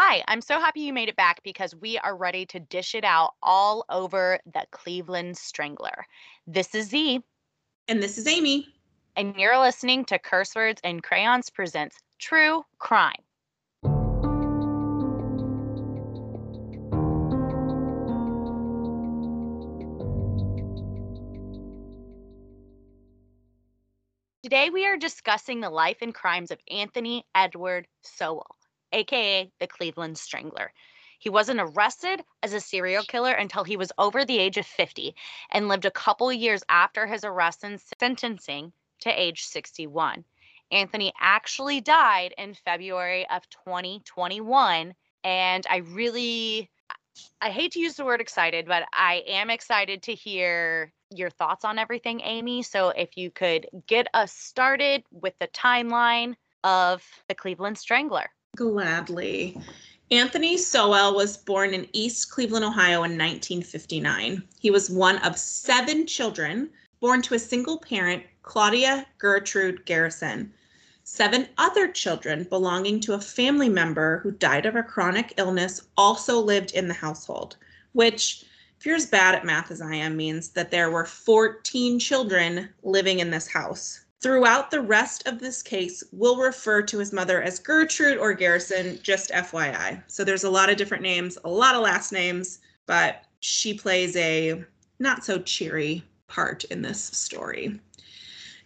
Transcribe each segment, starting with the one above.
Hi, I'm so happy you made it back because we are ready to dish it out all over the Cleveland Strangler. This is Zee. And this is Amy. And you're listening to Curse Words and Crayons Presents True Crime. Today, we are discussing the life and crimes of Anthony Edward Sowell, aka the Cleveland Strangler. He wasn't arrested as a serial killer until he was over the age of 50 and lived a couple years after his arrest and sentencing to age 61. Anthony actually died in February of 2021, and I really I hate to use the word excited, but I am excited to hear your thoughts on everything, Amy. So if you could get us started with the timeline of the Cleveland Strangler. Gladly. Anthony Sowell was born in East Cleveland, Ohio in 1959. He was one of seven children born to a single parent, Claudia Gertrude Garrison. Seven other children belonging to a family member who died of a chronic illness also lived in the household, which, if you're as bad at math as I am, means that there were 14 children living in this house. Throughout the rest of this case, we'll refer to his mother as Gertrude or Garrison, just FYI. So there's a lot of different names, a lot of last names, but she plays a not so cheery part in this story.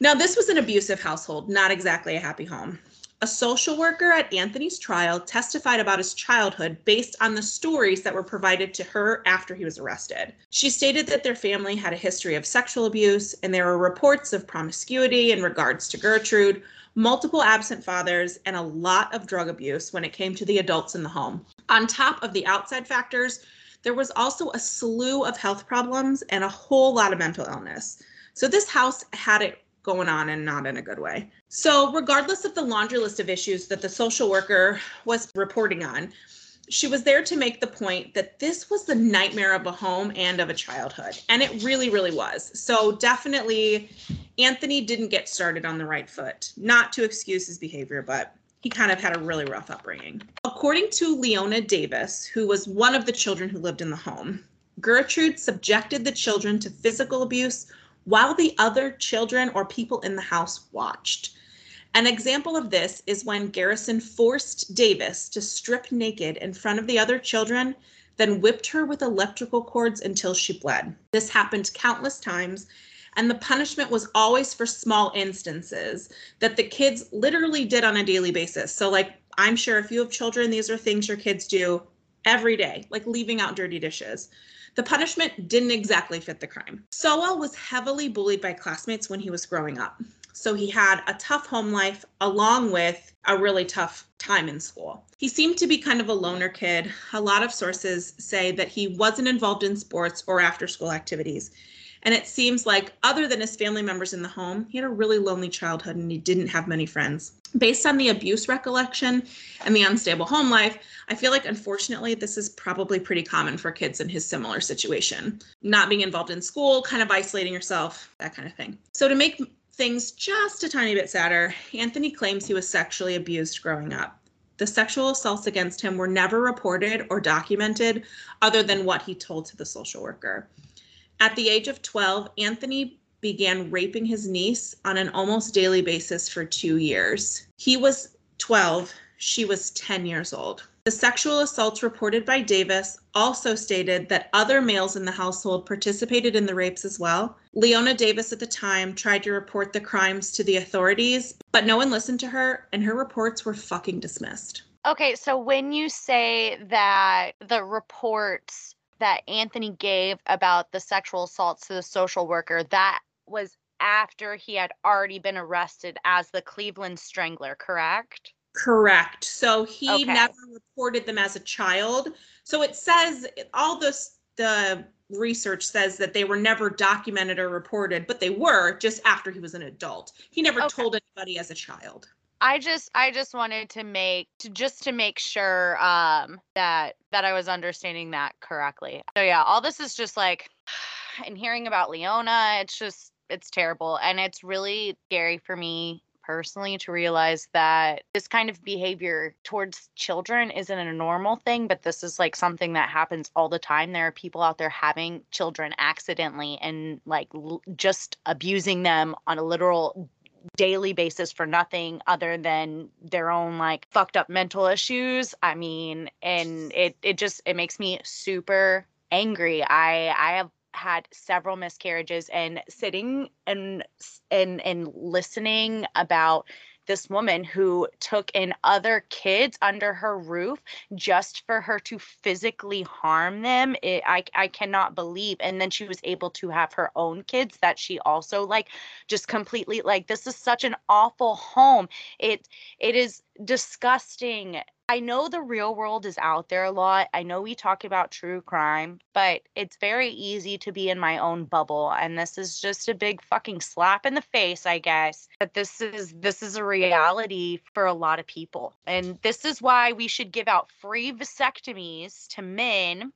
Now, this was an abusive household, not exactly a happy home. A social worker at Anthony's trial testified about his childhood based on the stories that were provided to her after he was arrested. She stated that their family had a history of sexual abuse and there were reports of promiscuity in regards to Gertrude, multiple absent fathers, and a lot of drug abuse when it came to the adults in the home. On top of the outside factors, there was also a slew of health problems and a whole lot of mental illness. So this house had it going on and not in a good way. So, regardless of the laundry list of issues that the social worker was reporting on, she was there to make the point that this was the nightmare of a home and of a childhood. And it really, really was. So, definitely, Anthony didn't get started on the right foot. Not to excuse his behavior, but he kind of had a really rough upbringing. According to Leona Davis, who was one of the children who lived in the home, Gertrude subjected the children to physical abuse while the other children or people in the house watched. An example of this is when Garrison forced Davis to strip naked in front of the other children, then whipped her with electrical cords until she bled. This happened countless times, and the punishment was always for small instances that the kids literally did on a daily basis. So, like, I'm sure if you have children, these are things your kids do every day, like leaving out dirty dishes. The punishment didn't exactly fit the crime. Sowell was heavily bullied by classmates when he was growing up. So he had a tough home life along with a really tough time in school. He seemed to be kind of a loner kid. A lot of sources say that he wasn't involved in sports or after school activities. And it seems like, other than his family members in the home, he had a really lonely childhood and he didn't have many friends. Based on the abuse recollection and the unstable home life, I feel like unfortunately this is probably pretty common for kids in his similar situation. Not being involved in school, kind of isolating yourself, that kind of thing. So, to make things just a tiny bit sadder, Anthony claims he was sexually abused growing up. The sexual assaults against him were never reported or documented other than what he told to the social worker. At the age of 12, Anthony began raping his niece on an almost daily basis for two years. He was 12, she was 10 years old. The sexual assaults reported by Davis also stated that other males in the household participated in the rapes as well. Leona Davis at the time tried to report the crimes to the authorities, but no one listened to her, and her reports were fucking dismissed. Okay, so when you say that the reports that Anthony gave about the sexual assaults to the social worker, that was after he had already been arrested as the Cleveland Strangler, correct? Correct. So he okay. never reported them as a child. So it says all this the research says that they were never documented or reported, but they were just after he was an adult. He never okay. told anybody as a child. I just I just wanted to make to just to make sure um that that I was understanding that correctly. So yeah, all this is just like and hearing about Leona, it's just it's terrible and it's really scary for me personally to realize that this kind of behavior towards children isn't a normal thing, but this is like something that happens all the time. There are people out there having children accidentally and like l- just abusing them on a literal daily basis for nothing other than their own like fucked up mental issues. I mean, and it it just it makes me super angry. I I have had several miscarriages and sitting and and and listening about this woman who took in other kids under her roof just for her to physically harm them it, I, I cannot believe. And then she was able to have her own kids that she also like just completely like this is such an awful home. It it is disgusting I know the real world is out there a lot. I know we talk about true crime, but it's very easy to be in my own bubble and this is just a big fucking slap in the face, I guess. But this is this is a reality for a lot of people. And this is why we should give out free vasectomies to men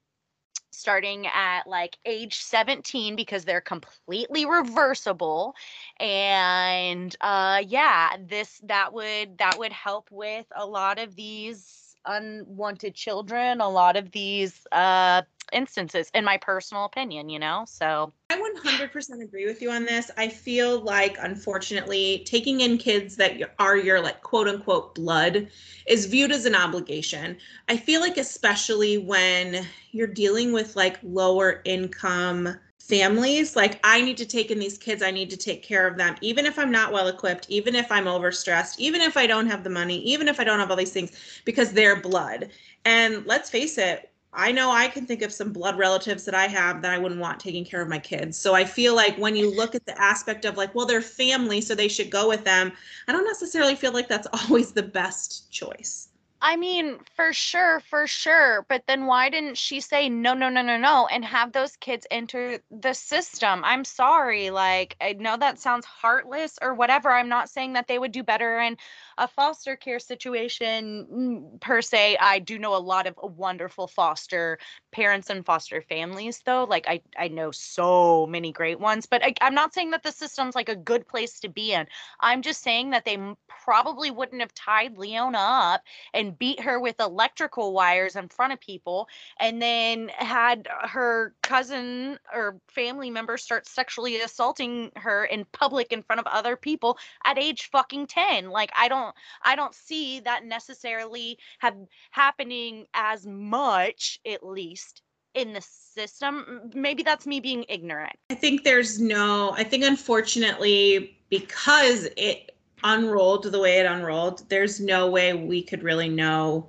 starting at like age 17 because they're completely reversible. And uh yeah this that would that would help with a lot of these unwanted children a lot of these uh instances in my personal opinion you know so I 100% agree with you on this. I feel like, unfortunately, taking in kids that are your, like, quote unquote blood is viewed as an obligation. I feel like, especially when you're dealing with like lower income families, like, I need to take in these kids, I need to take care of them, even if I'm not well equipped, even if I'm overstressed, even if I don't have the money, even if I don't have all these things, because they're blood. And let's face it, I know I can think of some blood relatives that I have that I wouldn't want taking care of my kids. So I feel like when you look at the aspect of like, well, they're family, so they should go with them, I don't necessarily feel like that's always the best choice. I mean, for sure, for sure. But then why didn't she say no, no, no, no, no, and have those kids enter the system? I'm sorry. Like, I know that sounds heartless or whatever. I'm not saying that they would do better in a foster care situation mm, per se. I do know a lot of wonderful foster parents and foster families, though. Like, I, I know so many great ones, but I, I'm not saying that the system's like a good place to be in. I'm just saying that they probably wouldn't have tied Leona up and beat her with electrical wires in front of people and then had her cousin or family member start sexually assaulting her in public in front of other people at age fucking 10 like i don't i don't see that necessarily have happening as much at least in the system. Maybe that's me being ignorant. I think there's no, I think unfortunately, because it unrolled the way it unrolled, there's no way we could really know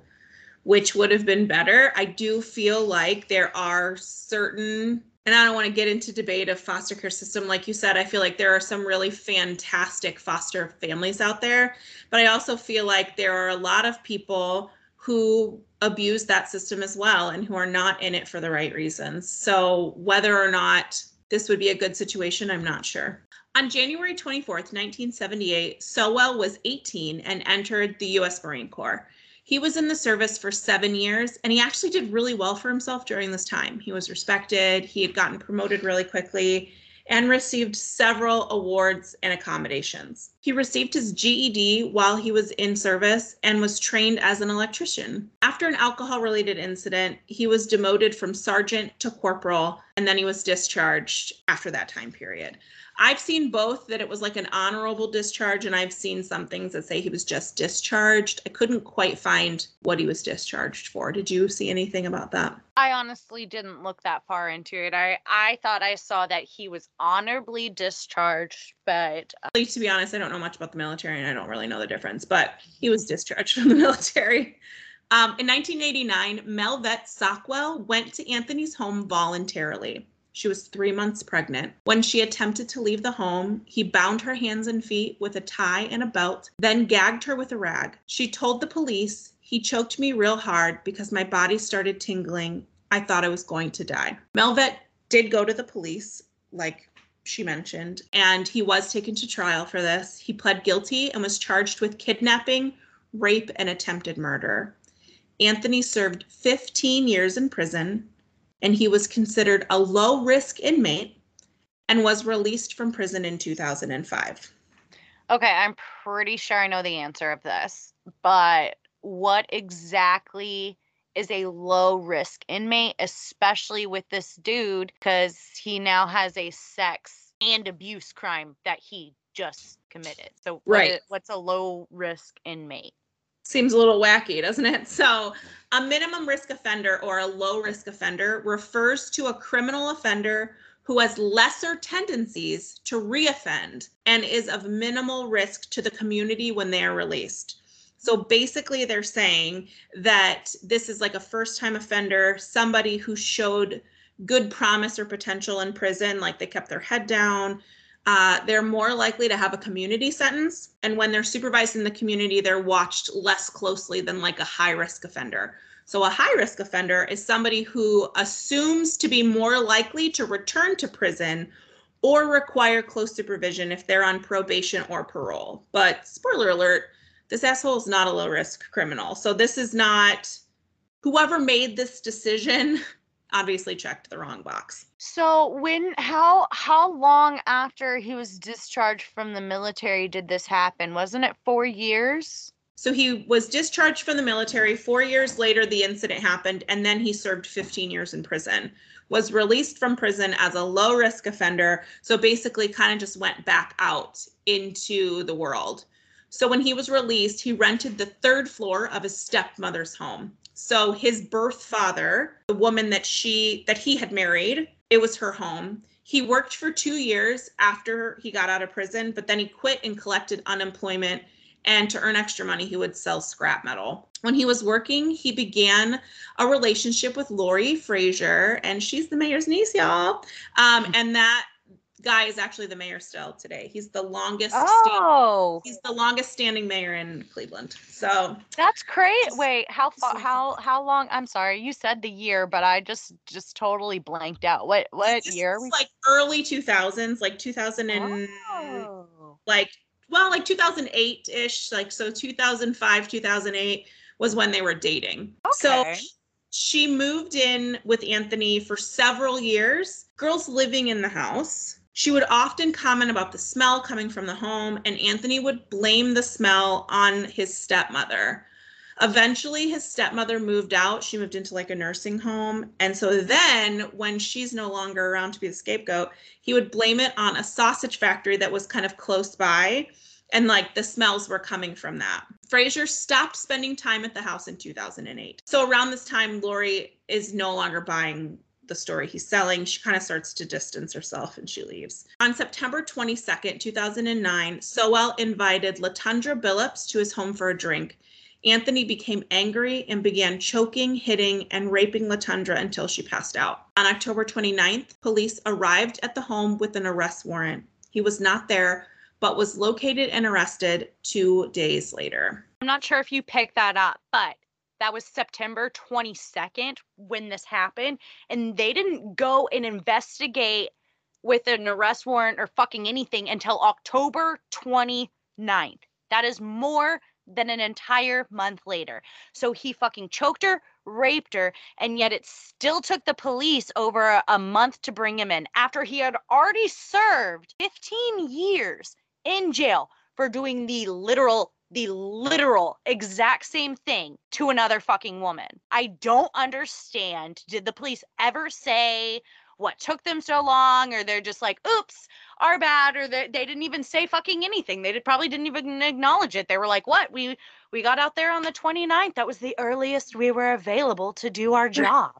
which would have been better. I do feel like there are certain, and I don't want to get into debate of foster care system. Like you said, I feel like there are some really fantastic foster families out there, but I also feel like there are a lot of people who abuse that system as well and who are not in it for the right reasons. So whether or not this would be a good situation, I'm not sure. On January 24, 1978, Sowell was 18 and entered the U.S. Marine Corps. He was in the service for seven years and he actually did really well for himself during this time. He was respected, he had gotten promoted really quickly, and received several awards and accommodations. He received his GED while he was in service and was trained as an electrician. After an alcohol related incident, he was demoted from sergeant to corporal and then he was discharged after that time period. I've seen both that it was like an honorable discharge, and I've seen some things that say he was just discharged. I couldn't quite find what he was discharged for. Did you see anything about that? I honestly didn't look that far into it. I I thought I saw that he was honorably discharged, but uh, to be honest, I don't know much about the military and I don't really know the difference, but he was discharged from the military. Um, in 1989, Melvette Sockwell went to Anthony's home voluntarily. She was three months pregnant. When she attempted to leave the home, he bound her hands and feet with a tie and a belt, then gagged her with a rag. She told the police, He choked me real hard because my body started tingling. I thought I was going to die. Melvette did go to the police, like she mentioned, and he was taken to trial for this. He pled guilty and was charged with kidnapping, rape, and attempted murder. Anthony served 15 years in prison, and he was considered a low risk inmate and was released from prison in 2005. Okay, I'm pretty sure I know the answer of this, but what exactly is a low risk inmate, especially with this dude, because he now has a sex and abuse crime that he just committed. So, Right. what's a low risk inmate? Seems a little wacky, doesn't it? So, a minimum risk offender or a low risk offender refers to a criminal offender who has lesser tendencies to reoffend and is of minimal risk to the community when they are released. So basically, they're saying that this is like a first time offender, somebody who showed good promise or potential in prison, like they kept their head down. Uh, they're more likely to have a community sentence. And when they're supervised in the community, they're watched less closely than like a high risk offender. So, a high risk offender is somebody who assumes to be more likely to return to prison or require close supervision if they're on probation or parole. But, spoiler alert, this asshole is not a low risk criminal. So, this is not whoever made this decision obviously checked the wrong box. So when how how long after he was discharged from the military did this happen? Wasn't it 4 years? So he was discharged from the military. Four years later, the incident happened, and then he served 15 years in prison. Was released from prison as a low risk offender. So basically, kind of just went back out into the world. So when he was released, he rented the third floor of his stepmother's home. So his birth father, the woman that she that he had married, it was her home. He worked for two years after he got out of prison, but then he quit and collected unemployment and to earn extra money, he would sell scrap metal. When he was working, he began a relationship with Lori Frazier, and she's the mayor's niece, y'all. Um, and that guy is actually the mayor still today. He's the longest. stand- Oh, he's the longest standing mayor in Cleveland. So that's great. Just- Wait, how far how how long? I'm sorry. You said the year, but I just just totally blanked out. What what this year? like early 2000s, like 2000 and Oh. like well like 2008 ish like so 2005 2008 was when they were dating so she moved in with anthony for several years girls living in the house she would often comment about the smell coming from the home and anthony would blame the smell on his stepmother eventually his stepmother moved out she moved into like a nursing home and so then when she's no longer around to be the scapegoat he would blame it on a sausage factory that was kind of close by and like the smells were coming from that. Frazier stopped spending time at the house in 2008. So around this time Lori is no longer buying the story he's selling. She kind of starts to distance herself and she leaves. On September 22nd, 2009, Sowell invited Latundra Billups to his home for a drink. Anthony became angry and began choking, hitting, and raping Latundra until she passed out. On October 29th, police arrived at the home with an arrest warrant. He was not there, but was located and arrested two days later. I'm not sure if you picked that up, but that was September 22nd when this happened. And they didn't go and investigate with an arrest warrant or fucking anything until October 29th. That is more than an entire month later. So he fucking choked her, raped her, and yet it still took the police over a, month to bring him in after he had already served 15 years in jail for doing the literal the literal exact same thing to another fucking woman. I don't understand. Did the police ever say what took them so long or they're just like, "Oops, our bad," or they, they didn't even say fucking anything. They did, probably didn't even acknowledge it. They were like, "What? We we got out there on the 29th. That was the earliest we were available to do our job."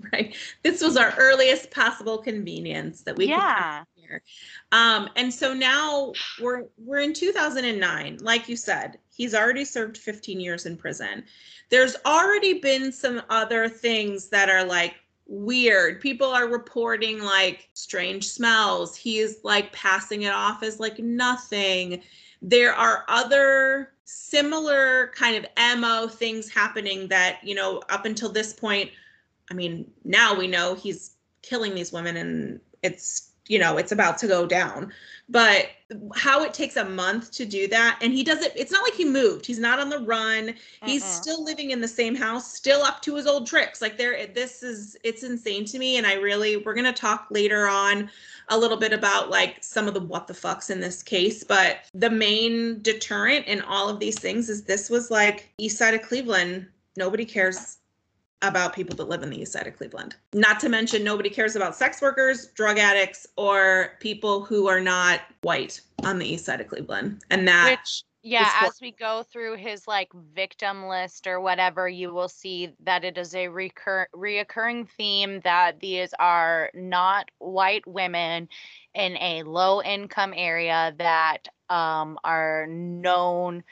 Right. This was our earliest possible convenience that we could yeah. here. Um, and so now we're we're in 2009. Like you said, he's already served 15 years in prison. There's already been some other things that are like weird. People are reporting like strange smells. He's like passing it off as like nothing. There are other similar kind of MO things happening that, you know, up until this point, I mean, now we know he's killing these women and it's you know, it's about to go down. But how it takes a month to do that, and he does it, it's not like he moved. He's not on the run. He's Mm-mm. still living in the same house, still up to his old tricks. Like there, this is it's insane to me. And I really, we're gonna talk later on a little bit about like some of the what the fucks in this case. But the main deterrent in all of these things is this was like east side of Cleveland. Nobody cares about people that live in the east side of Cleveland. Not to mention, nobody cares about sex workers, drug addicts, or people who are not white on the east side of Cleveland. And that, Which, yeah, as we go through his like victim list or whatever, you will see that it is a recur- reoccurring theme that these are not white women in a low income area that um, are known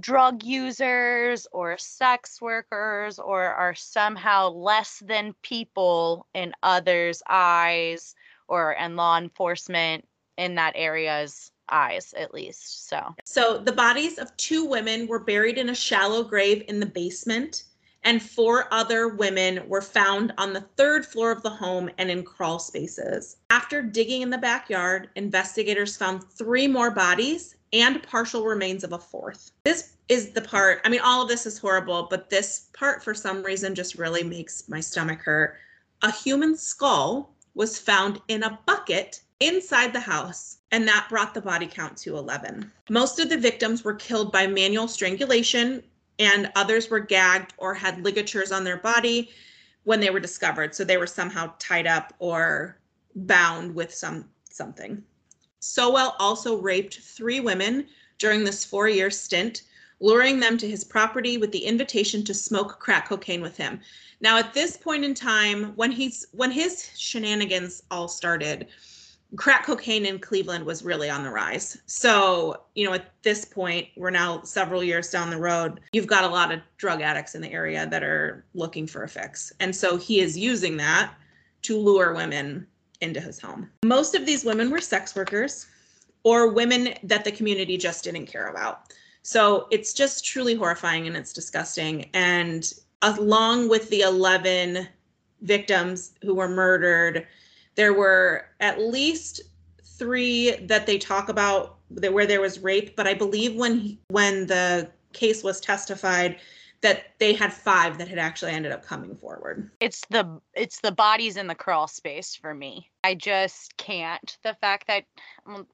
drug users or sex workers or are somehow less than people in others' eyes or in law enforcement in that area's eyes at least so. So the bodies of two women were buried in a shallow grave in the basement, and four other women were found on the third floor of the home and in crawl spaces. After digging in the backyard, investigators found three more bodies and partial remains of a fourth. This is the part, I mean, all of this is horrible, but this part, for some reason, just really makes my stomach hurt. A human skull was found in a bucket inside the house, and that brought the body count to 11. Most of the victims were killed by manual strangulation, and others were gagged or had ligatures on their body when they were discovered. So they were somehow tied up or bound with some something. Sowell also raped three women during this four year stint, luring them to his property with the invitation to smoke crack cocaine with him. Now, at this point in time, when he's when his shenanigans all started, crack cocaine in Cleveland was really on the rise. So, you know, at this point, we're now several years down the road. You've got a lot of drug addicts in the area that are looking for a fix. And so he is using that to lure women into his home. Most of these women were sex workers or women that the community just didn't care about. So it's just truly horrifying and it's disgusting. And along with the 11 victims who were murdered, there were at least three that they talk about that where there was rape, but I believe when he, when the case was testified that they had five that had actually ended up coming forward. it's the it's the bodies in the crawl space for me i just can't the fact that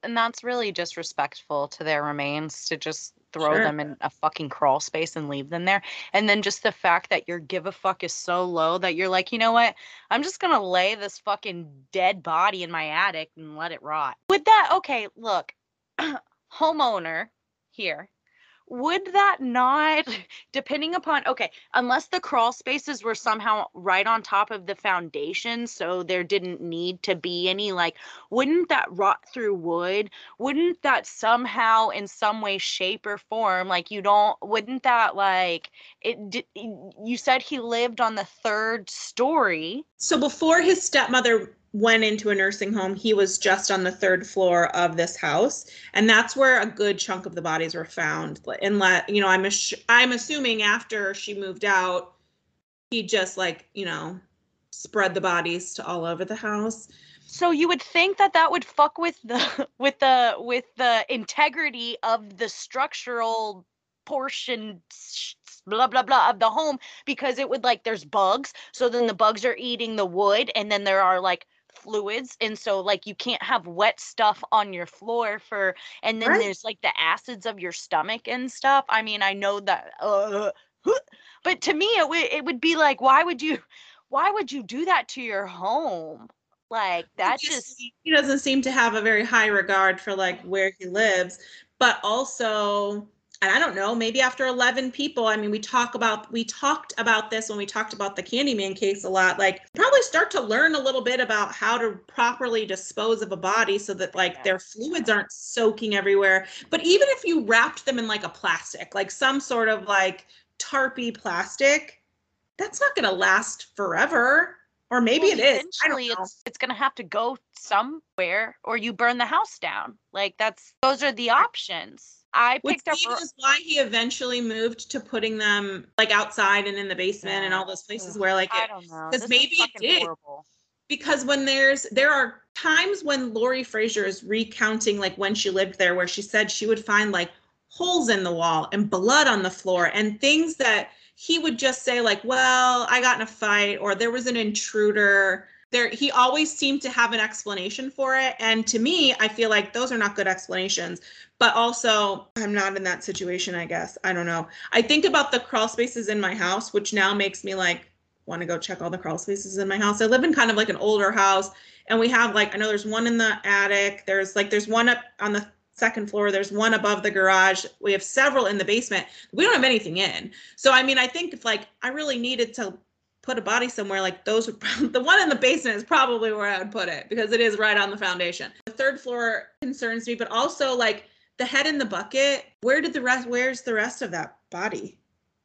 and that's really disrespectful to their remains to just throw Sure. them in a fucking crawl space and leave them there. And then just the fact that your give a fuck is so low that you're like you know what? I'm just gonna lay this fucking dead body in my attic and let it rot. With that okay look homeowner here would that not depending upon okay unless the crawl spaces were somehow right on top of the foundation so there didn't need to be any like wouldn't that rot through wood? Wouldn't that somehow in some way shape or form like you don't wouldn't that like it you said he lived on the third story. So before his stepmother went into a nursing home, he was just on the third floor of this house, and that's where a good chunk of the bodies were found. And let you know, I'm ass- I'm assuming after she moved out, he just like you know spread the bodies to all over the house. so you would think that that would fuck with the with the with the integrity of the structural portion blah blah blah of the home because it would like there's bugs so then the bugs are eating the wood and then there are like fluids and so like you can't have wet stuff on your floor for and then Right. there's like the acids of your stomach and stuff i mean i know that uh, but to me it would it would be like why would you why would you do that to your home like that just Obviously, he doesn't seem to have a very high regard for like where he lives, but also and I don't know, maybe after 11 people, I mean, we talk about, we talked about this when we talked about the Candyman case a lot, like probably start to learn a little bit about how to properly dispose of a body so that like their fluids aren't soaking everywhere. But even if you wrapped them in like a plastic, like some sort of like tarpy plastic, that's not going to last forever. Or maybe Well, it is. Eventually it's it's gonna have to go somewhere or you burn the house down like that's those are the options i Which picked up is why he eventually moved to putting them like outside and in the basement and all those places where like i don't know 'cause This is maybe it did. horrible. because when there's there are times when Lori Frazier is recounting like when she lived there, where she said she would find like holes in the wall and blood on the floor and things that he would just say like, "Well, I got in a fight," or "There was an intruder." There, he always seemed to have an explanation for it, and to me, I feel like those are not good explanations. But also, I'm not in that situation. I guess I don't know. I think about the crawl spaces in my house, which now makes me like want to go check all the crawl spaces in my house. I live in kind of like an older house, and we have like I know there's one in the attic. There's like there's one up on the second floor. There's one above the garage. We have several in the basement. We don't have anything in. So I mean, I think if like I really needed to put a body somewhere, like those would the one in the basement is probably where I would put it because it is right on the foundation. The third floor concerns me, but also like the head in the bucket. Where did the rest? Where's the rest of that body?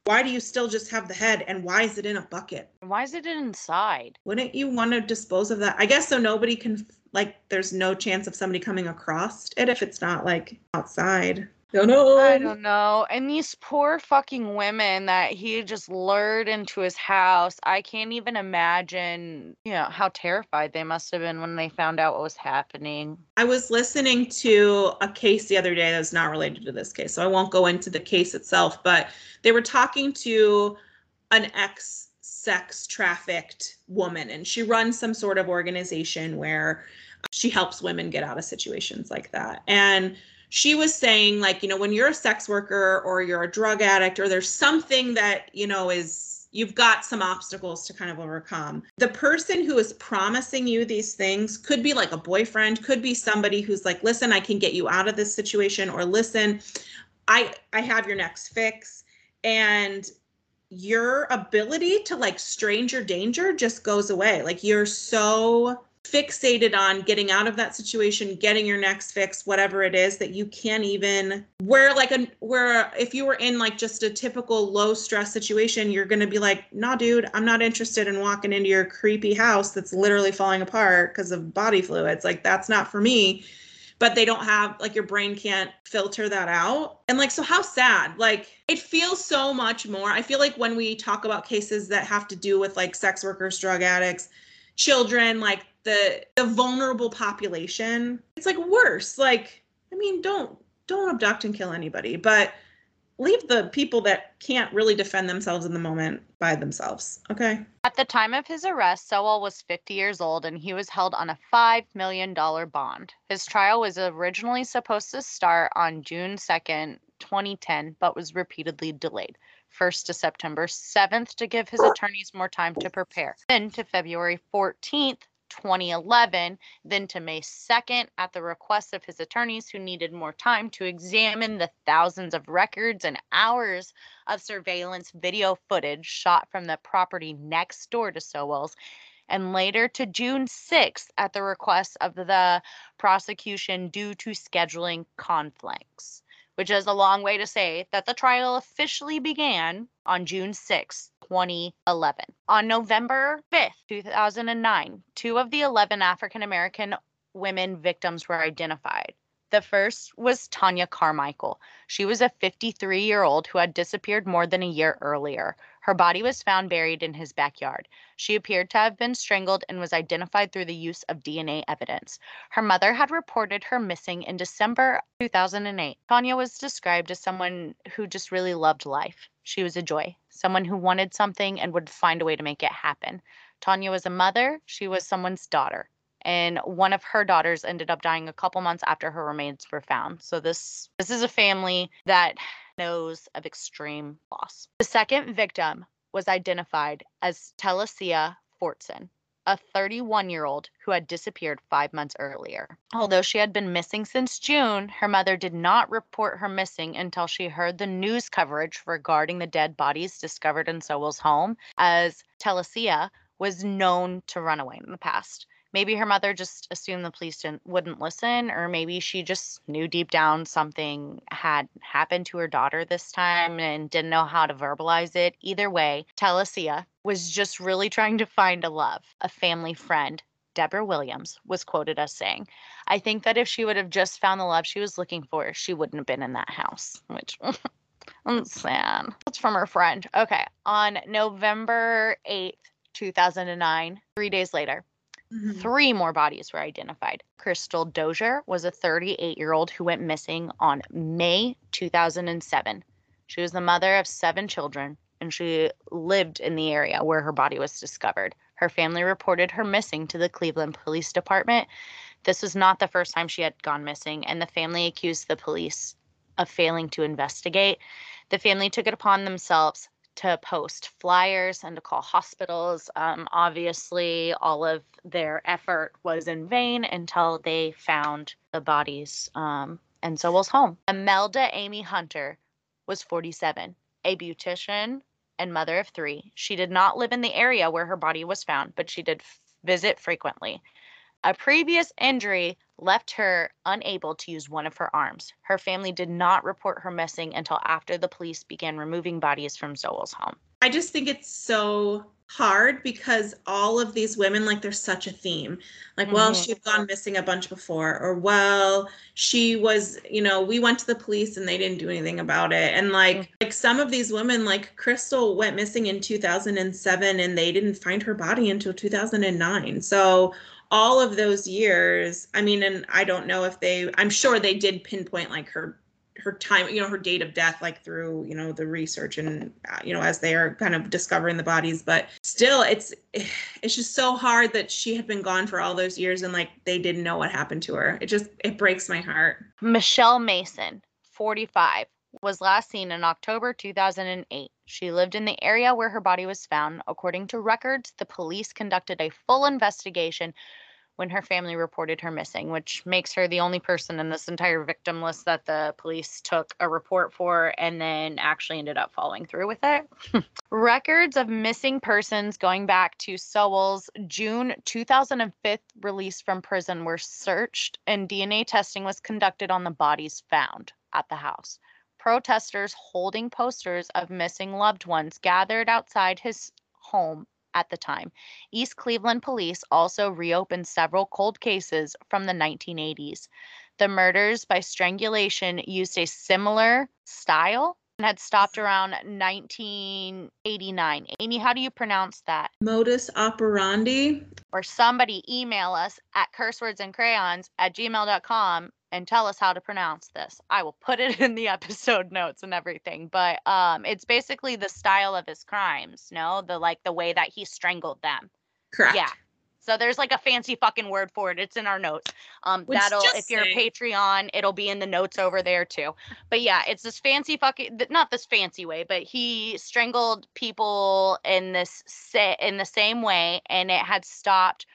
Why do you still just have the head and why is it in a bucket? Why is it inside? Wouldn't you want to dispose of that? I guess so nobody can like there's no chance of somebody coming across it if it's not like outside. Don't know. I don't know. And these poor fucking women that he just lured into his house. I can't even imagine, you know, how terrified they must have been when they found out what was happening. I was listening to a case the other day that's not related to this case, so I won't go into the case itself, but they were talking to an ex sex trafficked woman and she runs some sort of organization where she helps women get out of situations like that. And she was saying like, you know, when you're a sex worker or you're a drug addict or there's something that, you know, is you've got some obstacles to kind of overcome. The person who is promising you these things could be like a boyfriend, could be somebody who's like, "Listen, I can get you out of this situation," or "Listen, I I have your next fix." And your ability to like stranger danger just goes away. Like you're so fixated on getting out of that situation, getting your next fix, whatever it is that you can't even where like a where if you were in like just a typical low stress situation, you're gonna be like, nah, dude, I'm not interested in walking into your creepy house that's literally falling apart because of body fluids. Like that's not for me. But they don't have like your brain can't filter that out. And like, so how sad? Like, it feels so much more. I feel like when we talk about cases that have to do with like sex workers, drug addicts, children, like the the vulnerable population it's like worse like i mean don't don't abduct and kill anybody but leave the people that can't really defend themselves in the moment by themselves okay At the time of his arrest, Sowell was 50 years old and he was held on a $5 million bond. His trial was originally supposed to start on June 2nd, 2010, but was repeatedly delayed. First to September 7th to give his attorneys more time to prepare, then to February 14th 2011, then to May 2nd at the request of his attorneys who needed more time to examine the thousands of records and hours of surveillance video footage shot from the property next door to Sowell's. And later to June 6th at the request of the prosecution due to scheduling conflicts which is a long way to say that the trial officially began on June 6, 2011. On November 5th, 2009, two of the 11 African American women victims were identified. The first was Tanya Carmichael. She was a 53 year old who had disappeared more than a year earlier. Her body was found buried in his backyard. She appeared to have been strangled and was identified through the use of DNA evidence. Her mother had reported her missing in December 2008. Tanya was described as someone who just really loved life. She was a joy, someone who wanted something and would find a way to make it happen. Tanya was a mother, she was someone's daughter and one of her daughters ended up dying a couple months after her remains were found. So this this is a family that knows of extreme loss. The second victim was identified as Telesia Fortson, a 31 year old who had disappeared five months earlier. Although she had been missing since June, her mother did not report her missing until she heard the news coverage regarding the dead bodies discovered in Sowell's home, as Telesia was known to run away in the past maybe her mother just assumed the police didn't, wouldn't listen or maybe she just knew deep down something had happened to her daughter this time and didn't know how to verbalize it either way telesia was just really trying to find a love a family friend Deborah Williams was quoted as saying, I think that if she would have just found the love she was looking for, she wouldn't have been in that house, which I'm sad. That's from her friend. Okay. On November 8th, 2009, three days later, Mhm. Three more bodies were identified. Crystal Dozier was a 38 year old who went missing on May 2007. She was the mother of seven children and she lived in the area where her body was discovered. Her family reported her missing to the Cleveland Police Department. This was not the first time she had gone missing, and the family accused the police of failing to investigate. The family took it upon themselves to post flyers and to call hospitals. Um, obviously, all of their effort was in vain until they found the bodies um, in Sowell's home. Amelda Amy Hunter was 47, a beautician and mother of three. She did not live in the area where her body was found, but she did f- visit frequently. A previous injury left her unable to use one of her arms. Her family did not report her missing until after the police began removing bodies from Sowell's home. I just think it's so hard because all of these women, like, there's such a theme. Like, well, Mhm. she'd gone missing a bunch before, or well, she was, you know, we went to the police and they didn't do anything about it. And like, Mm. like some of these women, like Crystal went missing in 2007 and they didn't find her body until 2009. So all of those years, I mean, and I don't know if they, I'm sure they did pinpoint like her her time you know her date of death like through you know the research and uh, you know as they are kind of discovering the bodies but still it's it's just so hard that she had been gone for all those years and like they didn't know what happened to her. It just it breaks my heart. Michelle Mason, 45, was last seen in October 2008. She lived in the area where her body was found. According to records, the police conducted a full investigation when her family reported her missing, which makes her the only person in this entire victim list that the police took a report for and then actually ended up following through with it. Records of missing persons going back to Sowell's June 2005 release from prison were searched and DNA testing was conducted on the bodies found at the house. Protesters holding posters of missing loved ones gathered outside his home at the time. East Cleveland police also reopened several cold cases from the 1980s. The murders by strangulation used a similar style and had stopped around 1989. Amy, how do you pronounce that? modus operandi Or somebody email us at cursewordsandcrayons at gmail.com and tell us how to pronounce this. I will put it in the episode notes and everything. But um, it's basically the style of his crimes, no? The like the way that he strangled them. correct Yeah. So there's like a fancy fucking word for it. It's in our notes. Um, Which that'll if you're a Patreon, it'll be in the notes over there too. But yeah, it's this fancy fucking not this fancy way, but he strangled people in this sa- in the same way, and it had stopped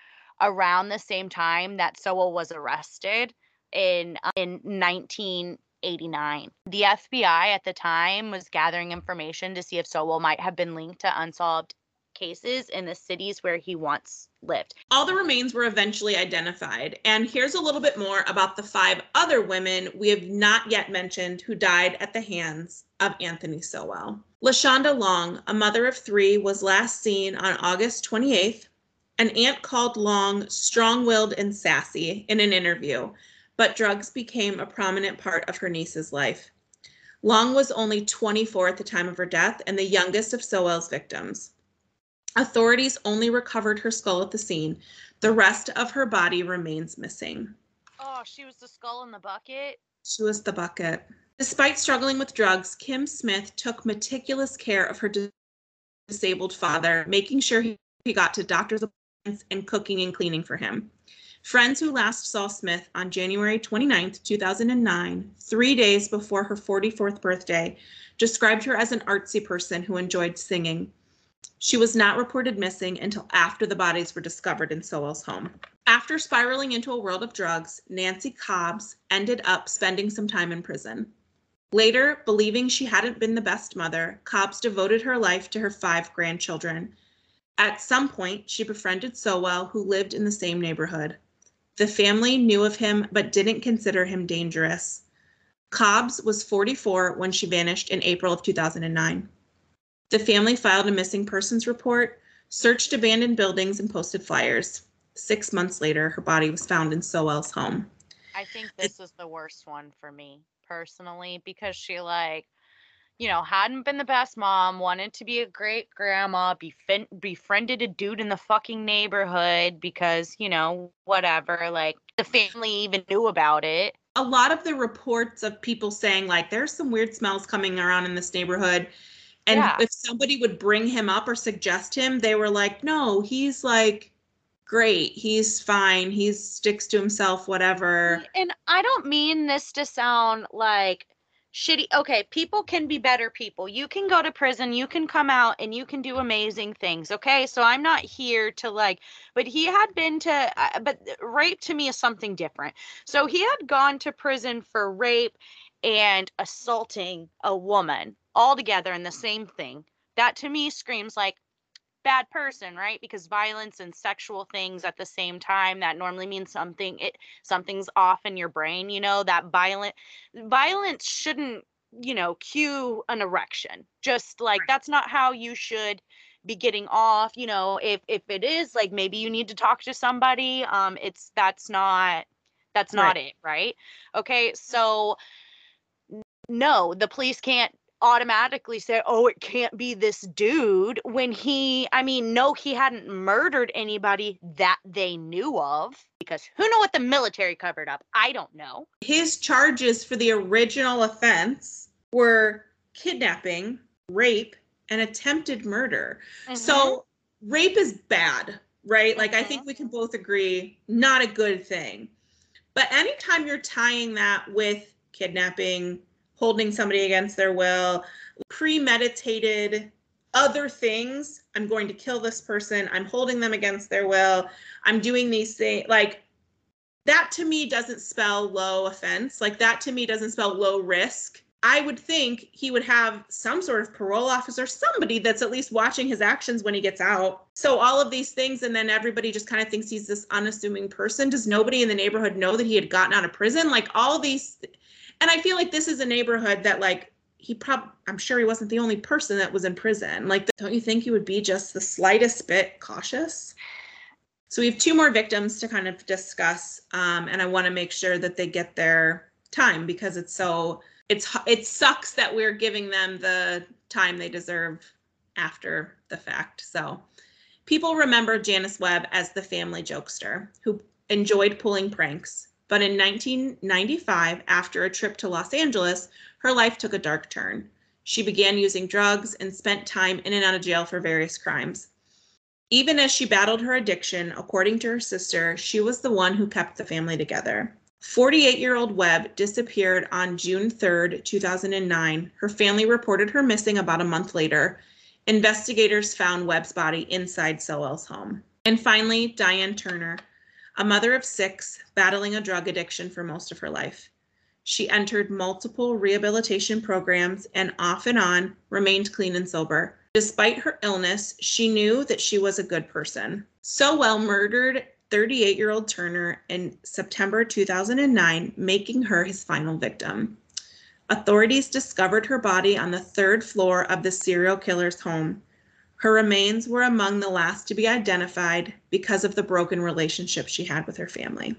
around the same time that Sowell was arrested in uh, in 1989. The FBI at the time was gathering information to see if Sowell might have been linked to unsolved cases in the cities where he once lived. all the remains were eventually identified and here's a little bit more about the five other women we have not yet mentioned who died at the hands of anthony sowell leshanda long a mother of three was last seen on august 28th an aunt called long strong-willed and sassy in an interview but drugs became a prominent part of her niece's life long was only 24 at the time of her death and the youngest of sowell's victims Authorities only recovered her skull at the scene. The rest of her body remains missing. Oh, she was the skull in the bucket. She was the bucket. Despite struggling with drugs, Kim Smith took meticulous care of her disabled father, making sure he, he got to doctor's appointments and cooking and cleaning for him. Friends who last saw Smith on January 29, 2009, three days before her 44th birthday, described her as an artsy person who enjoyed singing. She was not reported missing until after the bodies were discovered in Sowell's home. After spiraling into a world of drugs, Nancy Cobbs ended up spending some time in prison. Later, believing she hadn't been the best mother, Cobbs devoted her life to her five grandchildren. At some point, she befriended Sowell, who lived in the same neighborhood. The family knew of him but didn't consider him dangerous. Cobbs was 44 when she vanished in April of 2009. The family filed a missing persons report, searched abandoned buildings, and posted flyers. Six months later, her body was found in Sowell's home. I think this is the worst one for me personally because she like you know, hadn't been the best mom, wanted to be a great grandma, befriend, befriended a dude in the fucking neighborhood because, you know, whatever, like the family even knew about it. A lot of the reports of people saying, like, there's some weird smells coming around in this neighborhood. And Yeah. if somebody would bring him up or suggest him, they were like, no, he's like great. He's fine. He sticks to himself, whatever. And I don't mean this to sound like shitty. Okay, people can be better people. You can go to prison, you can come out and you can do amazing things. Okay, so I'm not here to like, but he had been to, uh, but rape to me is something different. So he had gone to prison for rape and assaulting a woman all together in the same thing. That to me screams like bad person, right? Because violence and sexual things at the same time that normally means something it something's off in your brain, you know, that violent violence shouldn't, you know, cue an erection. Just like that's not how you should be getting off, you know, if if it is like maybe you need to talk to somebody, um it's that's not that's not it, right? Okay? So no, the police can't automatically say, oh, it can't be this dude when he, I mean, no, he hadn't murdered anybody that they knew of because who know what the military covered up? I don't know. His charges for the original offense were kidnapping, rape, and attempted murder. Mm-hmm. So rape is bad, right? Like I think we can both agree, not a good thing. But anytime you're tying that with kidnapping, holding somebody against their will, premeditated other things, I'm going to kill this person, I'm holding them against their will, I'm doing these things like that to me doesn't spell low offense. Like that to me doesn't spell low risk. I would think he would have some sort of parole officer, somebody that's at least watching his actions when he gets out. So all of these things, and then everybody just kind of thinks he's this unassuming person. Does nobody in the neighborhood know that he had gotten out of prison? Like all these, and I feel like this is a neighborhood that like he prob I'm sure he wasn't the only person that was in prison. Like don't you think he would be just the slightest bit cautious? So we have two more victims to kind of discuss, um, and I want to make sure that they get their time because it's so it's it sucks that we're giving them the time they deserve after the fact. So people remember Janice Webb as the family jokester who enjoyed pulling pranks. But in 1995, after a trip to Los Angeles, her life took a dark turn. She began using drugs and spent time in and out of jail for various crimes. Even as she battled her addiction, according to her sister, she was the one who kept the family together. 48 year old Webb disappeared on June 3rd, 2009. Her family reported her missing about a month later. Investigators found Webb's body inside Sowell's home. And finally, Diane Turner, a mother of six, battling a drug addiction for most of her life. She entered multiple rehabilitation programs and off and on remained clean and sober. Despite her illness, she knew that she was a good person. Sowell murdered 38 year old Turner in September 2009, making her his final victim. Authorities discovered her body on the third floor of the serial killer's home. Her remains were among the last to be identified because of the broken relationship she had with her family.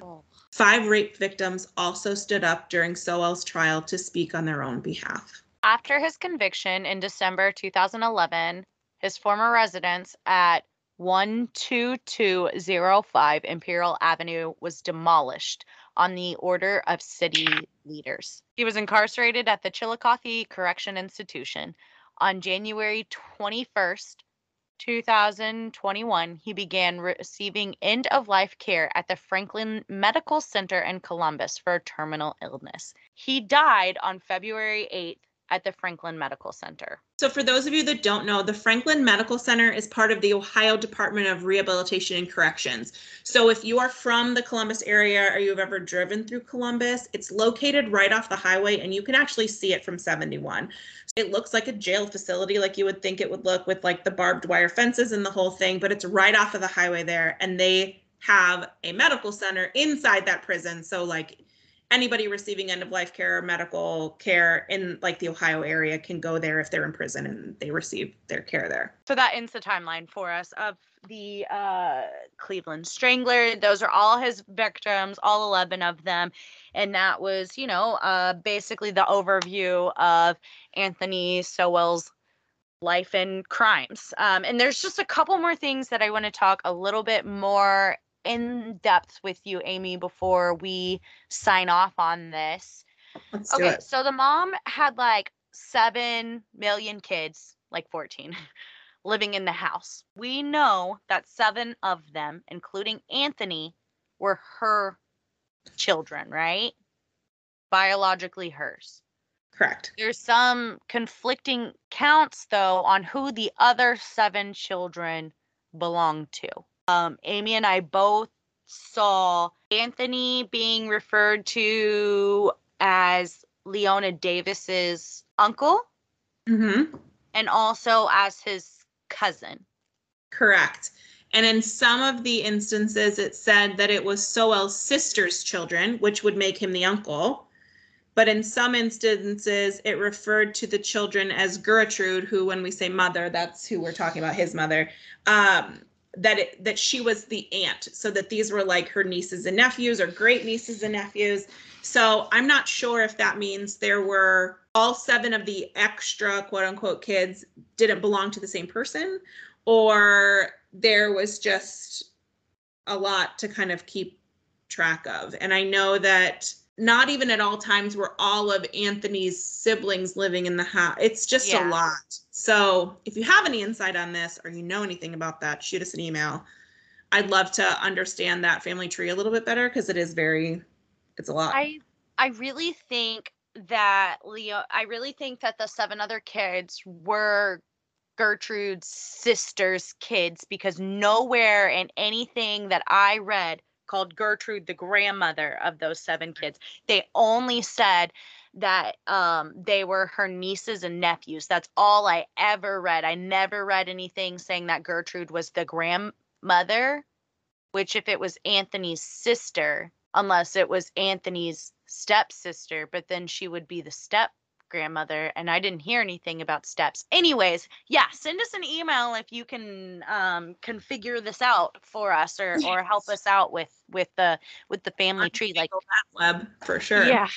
Five rape victims also stood up during Sowell's trial to speak on their own behalf. After his conviction in December 2011, his former residence at 12205 Imperial Avenue was demolished on the order of city leaders. He was incarcerated at the Chillicothe Correction Institution. On January 21st, 2021, he began receiving end of life care at the Franklin Medical Center in Columbus for a terminal illness. He died on February 8th at the Franklin Medical Center. So, for those of you that don't know, the Franklin Medical Center is part of the Ohio Department of Rehabilitation and Corrections. So, if you are from the Columbus area or you've ever driven through Columbus, it's located right off the highway and you can actually see it from 71. It looks like a jail facility, like you would think it would look with like the barbed wire fences and the whole thing, but it's right off of the highway there. And they have a medical center inside that prison. So, like, anybody receiving end of life care or medical care in like the Ohio area can go there if they're in prison and they receive their care there. So that ends the timeline for us of the uh, Cleveland Strangler. Those are all his victims, all 11 of them. And that was, you know, uh, basically the overview of Anthony Sowell's life and crimes. Um, and there's just a couple more things that I want to talk a little bit more in depth with you, Amy, before we sign off on this. Let's Okay, so the mom had like 7 million kids, like 14, living in the house. We know that seven of them, including Anthony, were her children, right? Biologically hers. Correct. There's some conflicting counts, though, on who the other seven children belong to. Um, Amy and I both saw Anthony being referred to as Leona Davis's uncle Mm-hmm. and also as his cousin. Correct. And in some of the instances, it said that it was Sowell's sister's children, which would make him the uncle. But in some instances, it referred to the children as Gertrude, who, when we say mother, that's who we're talking about, his mother. Um, that it, that she was the aunt, so that these were like her nieces and nephews or great nieces and nephews. So I'm not sure if that means there were all seven of the extra quote unquote kids didn't belong to the same person, or there was just a lot to kind of keep track of. And I know that not even at all times were all of Anthony's siblings living in the house. It's just Yeah. a lot. So if you have any insight on this or you know anything about that, shoot us an email. I'd love to understand that family tree a little bit better because it is very, it's a lot. I I really think that Leo I really think that the seven other kids were Gertrude's sister's kids because nowhere in anything that I read called Gertrude the grandmother of those seven kids. They only said that um they were her nieces and nephews. That's all I ever read. I never read anything saying that Gertrude was the grandmother, which if it was Anthony's sister, unless it was Anthony's stepsister, but then she would be the step grandmother and I didn't hear anything about steps. Anyways, yeah, send us an email if you can um can figure this out for us or or help us out with with the with the family tree like web for sure. yeah.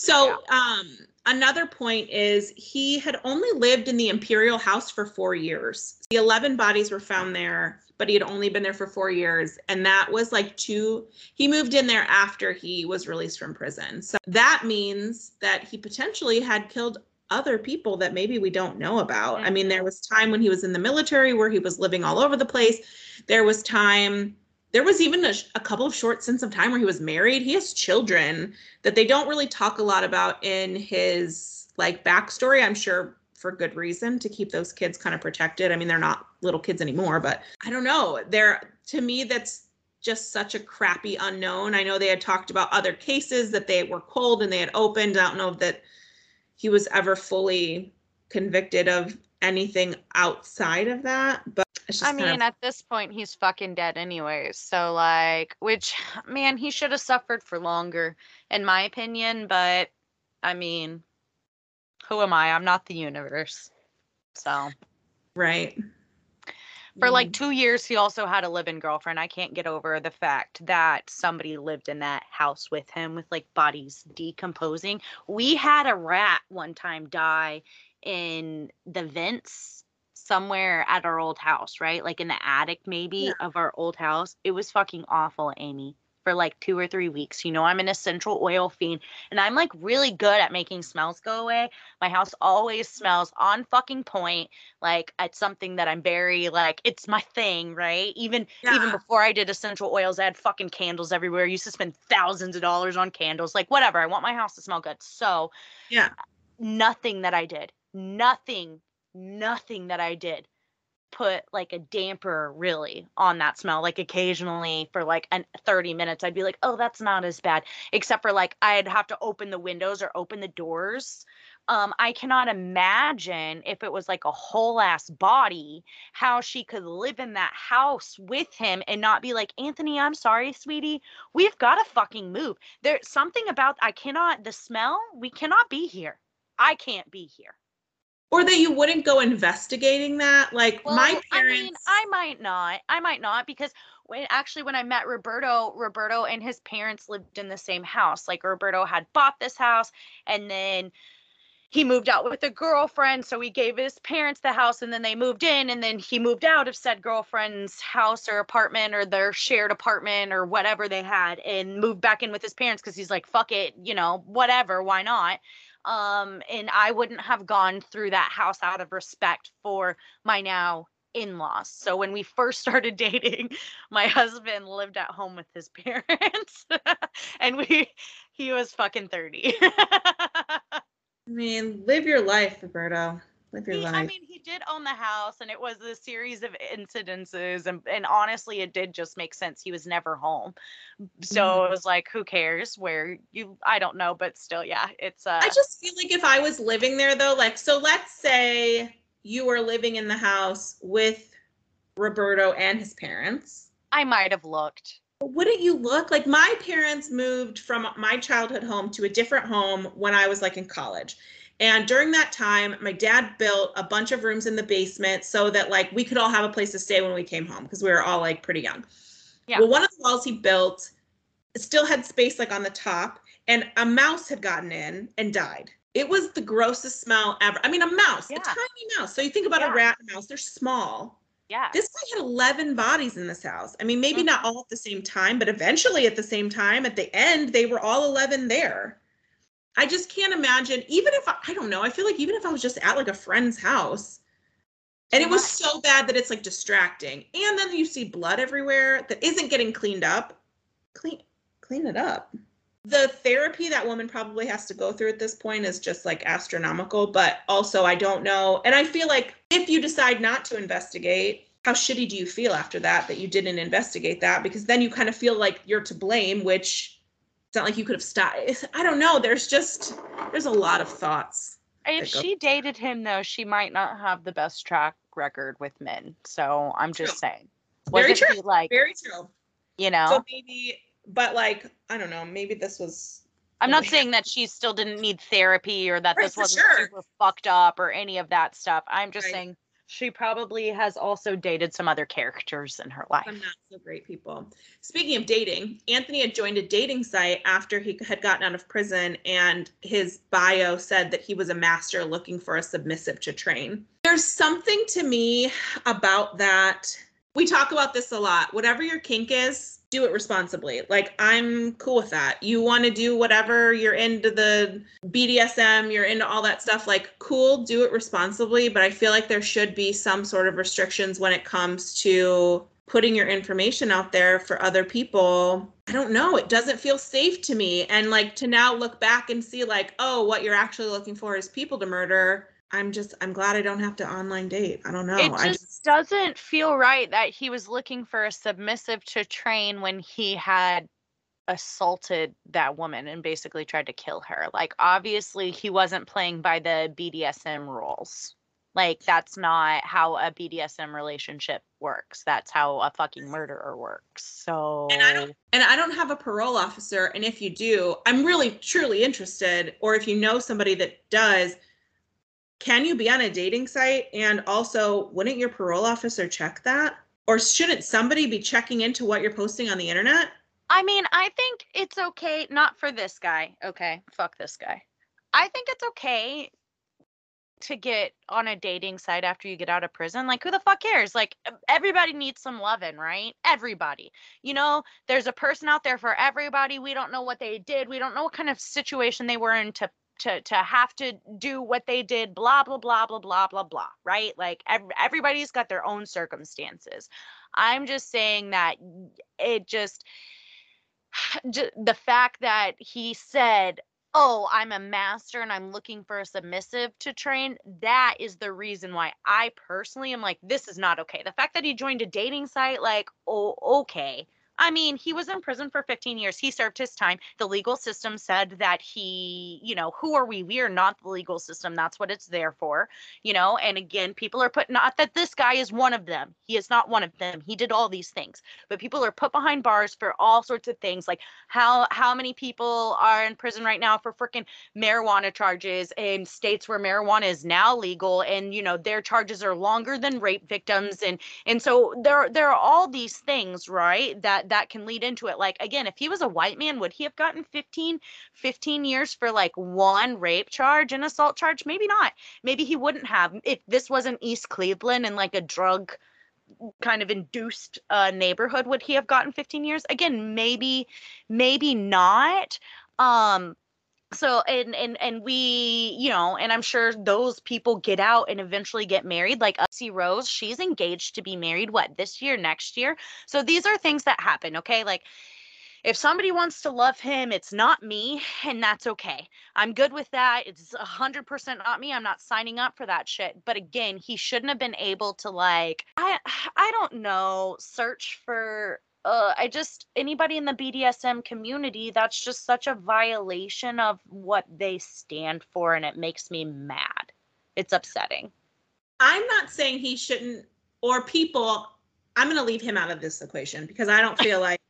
So, um, another point is he had only lived in the imperial house for four years. The 11 bodies were found there, but he had only been there for four years. And that was like two, he moved in there after he was released from prison. So that means that he potentially had killed other people that maybe we don't know about. I mean, there was time when he was in the military where he was living all over the place. There was time there was even a, a couple of short stints of time where he was married. He has children that they don't really talk a lot about in his like backstory. I'm sure for good reason to keep those kids kind of protected. I mean, they're not little kids anymore, but I don't know. They're to me that's just such a crappy unknown. I know they had talked about other cases that they were cold and they had opened. I don't know that he was ever fully convicted of anything outside of that, but I kind of- mean, at this point, he's fucking dead anyways. So, like, which, man, he should have suffered for longer, in my opinion. But, I mean, who am I? I'm not the universe. So, right. for like Mm. two years, he also had a live in girlfriend. I can't get over the fact that somebody lived in that house with him with like bodies decomposing. We had a rat one time die in the vents somewhere at our old house, right? Like in the attic, maybe Yeah. of our old house. It was fucking awful, Amy. For like two or three weeks. You know, I'm an essential oil fiend and I'm like really good at making smells go away. My house always smells on fucking point like it's something that I'm very like it's my thing, right? Even even before I did essential oils, I had fucking candles everywhere. I used to spend thousands of dollars on candles. Like whatever, I want my house to smell good. So Yeah. nothing that I did, nothing, nothing that I did put like a damper really on that smell. Like occasionally for like an 30 minutes, I'd be like, oh, that's not as bad. Except for like I'd have to open the windows or open the doors Um, I cannot imagine if it was like a whole ass body, how she could live in that house with him and not be like, Anthony, I'm sorry, sweetie. We've got to fucking move. There's something about, I cannot, the smell, we cannot be here. I can't be here. Or that you wouldn't go investigating that. Like Well, my I parents. mean, I might not. I might not because when actually when I met Roberto, Roberto and his parents lived in the same house. Like Roberto had bought this house and then he moved out with a girlfriend, so he gave his parents the house and then they moved in and then he moved out of said girlfriend's house or apartment or their shared apartment or whatever they had and moved back in with his parents cuz he's like fuck it, you know, whatever, why not? Um and i wouldn't have gone through that house out of respect for my now in-laws so when we first started dating my husband lived at home with his parents and we he was fucking 30 I mean, live your life, Roberto. Live your He- life. I mean, he did own the house, and it was a series of incidences, and and honestly, it did just make sense. He was never home, so Mhm. it was like, who cares where you? I don't know, but still, yeah, it's uh. I just feel like if I was living there though, like so let's say you were living in the house with Roberto and his parents. I might have looked. Wouldn't you look like my parents moved from my childhood home to a different home when I was like in college. And during that time, my dad built a bunch of rooms in the basement so that like we could all have a place to stay when we came home because we were all like pretty young. Yeah. Well, one of the walls he built still had space like on the top, and a mouse had gotten in and died. It was the grossest smell ever. I mean, a mouse, Yeah. a tiny mouse. So you think about Yeah. a rat and a mouse, they're small. Yeah. This guy had 11 bodies in this house. I mean, maybe Mhm. not all at the same time, but eventually at the same time, at the end, they were all 11 there. I just can't imagine, even if I, I don't know, I feel like even if I was just at like a friend's house and it was so bad that it's like distracting, and then you see blood everywhere that isn't getting cleaned up, clean clean it up. The therapy that woman probably has to go through at this point is just like astronomical, but also I don't know. And I feel like if you decide not to investigate, how shitty do you feel after that that you didn't investigate that? Because then you kind of feel like you're to blame, which it's not like you could have stopped. I don't know. There's just there's a lot of thoughts. If she dated him, though, she might not have the best track record with men. So I'm just True. saying. Very Wasn't true. like, Very true. you know? So maybe, but like I don't know. Maybe this was I'm not saying that she still didn't need therapy or that Right, this wasn't sure. super fucked up or any of that stuff. I'm just Right. saying she probably has also dated some other characters in her life. some not so great people. Speaking of dating, Anthony had joined a dating site after he had gotten out of prison, and his bio said that he was a master looking for a submissive to train. There's something to me about that. We talk about this a lot. Whatever your kink is, do it responsibly. Like, I'm cool with that. You want to do whatever, you're into the BDSM, you're into all that stuff, like, cool, do it responsibly. But I feel like there should be some sort of restrictions when it comes to putting your information out there for other people. I don't know. It doesn't feel safe to me. And like to now look back and see, like, oh, what you're actually looking for is people to murder. I'm just, I'm glad I don't have to online date. I don't know. it I just just, doesn't feel right that he was looking for a submissive to train when he had assaulted that woman and basically tried to kill her. Like, obviously, he wasn't playing by the BDSM rules. Like, that's not how a BDSM relationship works. That's how a fucking murderer works. So, And I don't- and I don't have a parole officer. And if you do, I'm really truly interested. Or if you know somebody that does, can you be on a dating site? And also, wouldn't your parole officer check that? Or shouldn't somebody be checking into what you're posting on the internet? I mean, I think it's okay, not for this guy. Okay, fuck this guy. I think it's okay to get on a dating site after you get out of prison. Like, who the fuck cares? Like, everybody needs some loving, right? Everybody. You know, there's a person out there for everybody. We don't know what they did. We don't know what kind of situation they were in to to to have to do what they did. Blah blah blah blah blah blah blah. Right? Like, ev- everybody's got their own circumstances. I'm just saying that it just the fact that he said oh i'm a master and i'm looking for a submissive to train that is the reason why i personally am like this is not okay the fact that he joined a dating site like oh okay I mean, he was in prison for 15 years. He served his time. The legal system said that he, you know, who are we? We are not the legal system. That's what it's there for, you know. And again, people are put not that this guy is one of them. He is not one of them. He did all these things, but people are put behind bars for all sorts of things. Like how how many people are in prison right now for freaking marijuana charges in states where marijuana is now legal, and you know their charges are longer than rape victims, and and so there there are all these things, right? That that can lead into it. Like again, if he was a white man, would he have gotten 15 15 years for like one rape charge and assault charge? Maybe not. Maybe he wouldn't have if this wasn't East Cleveland and like a drug kind of induced uh, neighborhood would he have gotten 15 years again maybe maybe not um so and and and we you know and i'm sure those people get out and eventually get married like Gypsy Rose she's engaged to be married what this year next year? So these are things that happen okay? Like if somebody wants to love him it's not me and that's okay. I'm good with that. It's 100% not me. I'm not signing up for that shit. But again he shouldn't have been able to like i i don't know search for uh, I just anybody in the BDSM community, that's just such a violation of what they stand for, and it makes me mad. It's upsetting. I'm not saying he shouldn't, or people. I'm going to leave him out of this equation because I don't feel like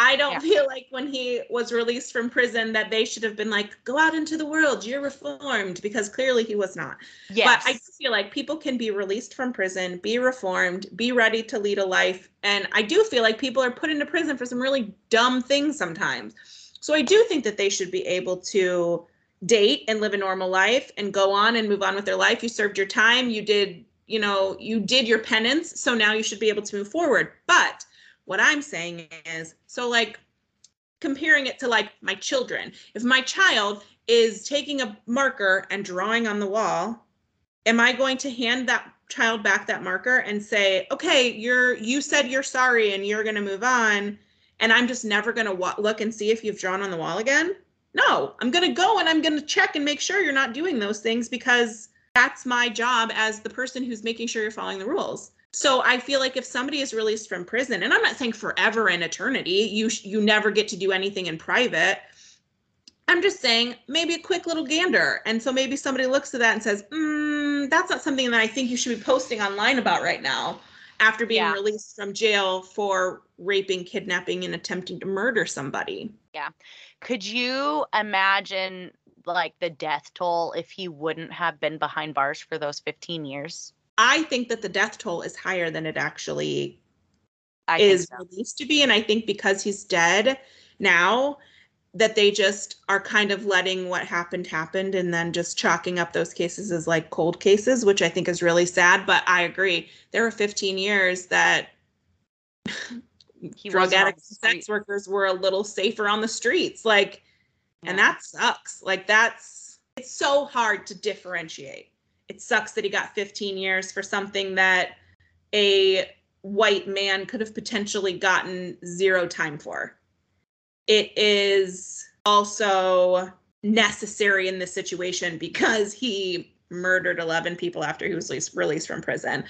I don't yeah. feel like when he was released from prison that they should have been like, go out into the world, you're reformed, because clearly he was not. Yes. But I feel like people can be released from prison, be reformed, be ready to lead a life. And I do feel like people are put into prison for some really dumb things sometimes. So I do think that they should be able to date and live a normal life and go on and move on with their life. You served your time, you did, you know, you did your penance. So now you should be able to move forward. But what I'm saying is, so like comparing it to like my children, if my child is taking a marker and drawing on the wall, am I going to hand that child back that marker and say, "Okay, you're you said you're sorry and you're going to move on." and I'm just never going to wa- look and see if you've drawn on the wall again. No, I'm going to go and I'm going to check and make sure you're not doing those things because that's my job as the person who's making sure you're following the rules. So I feel like if somebody is released from prison, and I'm not saying forever and eternity, you you never get to do anything in private. I'm just saying maybe a quick little gander. And so maybe somebody looks at that and says, mm, that's not something that I think you should be posting online about right now after being yeah. released from jail for raping, kidnapping, and attempting to murder somebody. Yeah. Could you imagine like the death toll if he wouldn't have been behind bars for those 15 years? I think that the death toll is higher than it actually I is so. released to be. And I think because he's dead now, that they just are kind of letting what happened happened and then just chalking up those cases as like cold cases, which I think is really sad. But I agree. There were 15 years that drug addicts and sex workers were a little safer on the streets. Like, yeah. and that sucks. Like, that's it's so hard to differentiate it sucks that he got 15 years for something that a white man could have potentially gotten zero time for. It is also necessary in this situation because he murdered 11 people after he was released from prison.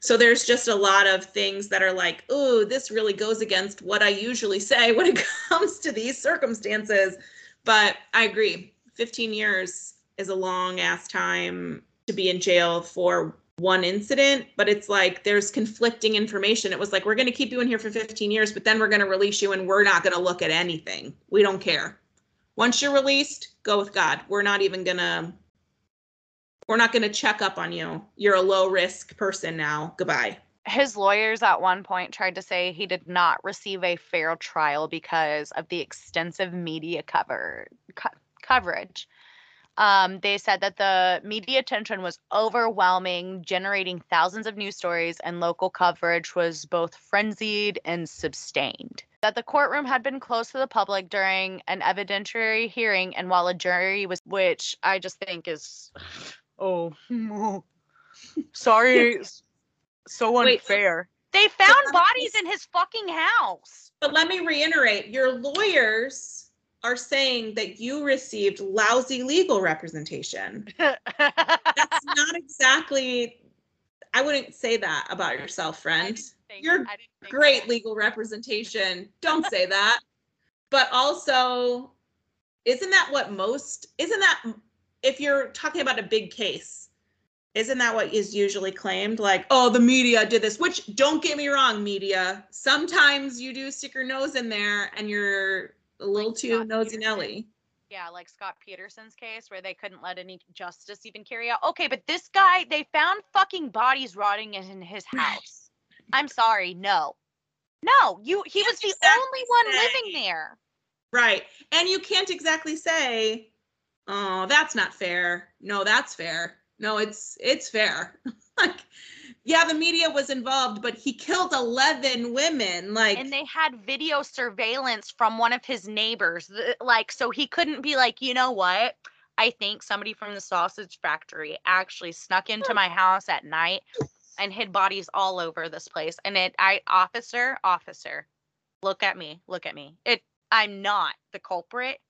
So there's just a lot of things that are like, oh, this really goes against what I usually say when it comes to these circumstances. But I agree, 15 years is a long ass time to be in jail for one incident, but it's like there's conflicting information. It was like, we're going to keep you in here for 15 years, but then we're going to release you and we're not going to look at anything. We don't care. Once you're released, go with God. We're not even going to we're not going to check up on you. You're a low risk person now. Goodbye. His lawyers at one point tried to say he did not receive a fair trial because of the extensive media cover co- coverage. Um, they said that the media attention was overwhelming, generating thousands of news stories, and local coverage was both frenzied and sustained. That the courtroom had been closed to the public during an evidentiary hearing, and while a jury was, which I just think is, oh, sorry, so unfair. Wait, they found bodies in his fucking house. But let me reiterate your lawyers are saying that you received lousy legal representation. That's not exactly I wouldn't say that about yourself, friend. Think- You're I didn't think Great that. legal representation. Don't say that. But also, isn't that what most, isn't that, if you're talking about a big case, isn't that what is usually claimed? Like, oh, the media did this, which don't get me wrong, media. Sometimes you do stick your nose in there and you're a little Like too Scott nosy Peterson. Nelly. Yeah, like Scott Peterson's case where they couldn't let any justice even carry out. Okay, but this guy, they found fucking bodies rotting in his house. I'm sorry, no. No, you he was the exactly only one say. living there. Right. And you can't exactly say, "Oh, that's not fair." No, that's fair. No, it's it's fair. like yeah, the media was involved, but he killed 11 women. Like And they had video surveillance from one of his neighbors. Like, so he couldn't be like, you know what? I think somebody from the sausage factory actually snuck into my house at night and hid bodies all over this place. And it, I, officer, officer, look at me, look at me. It, I'm not the culprit.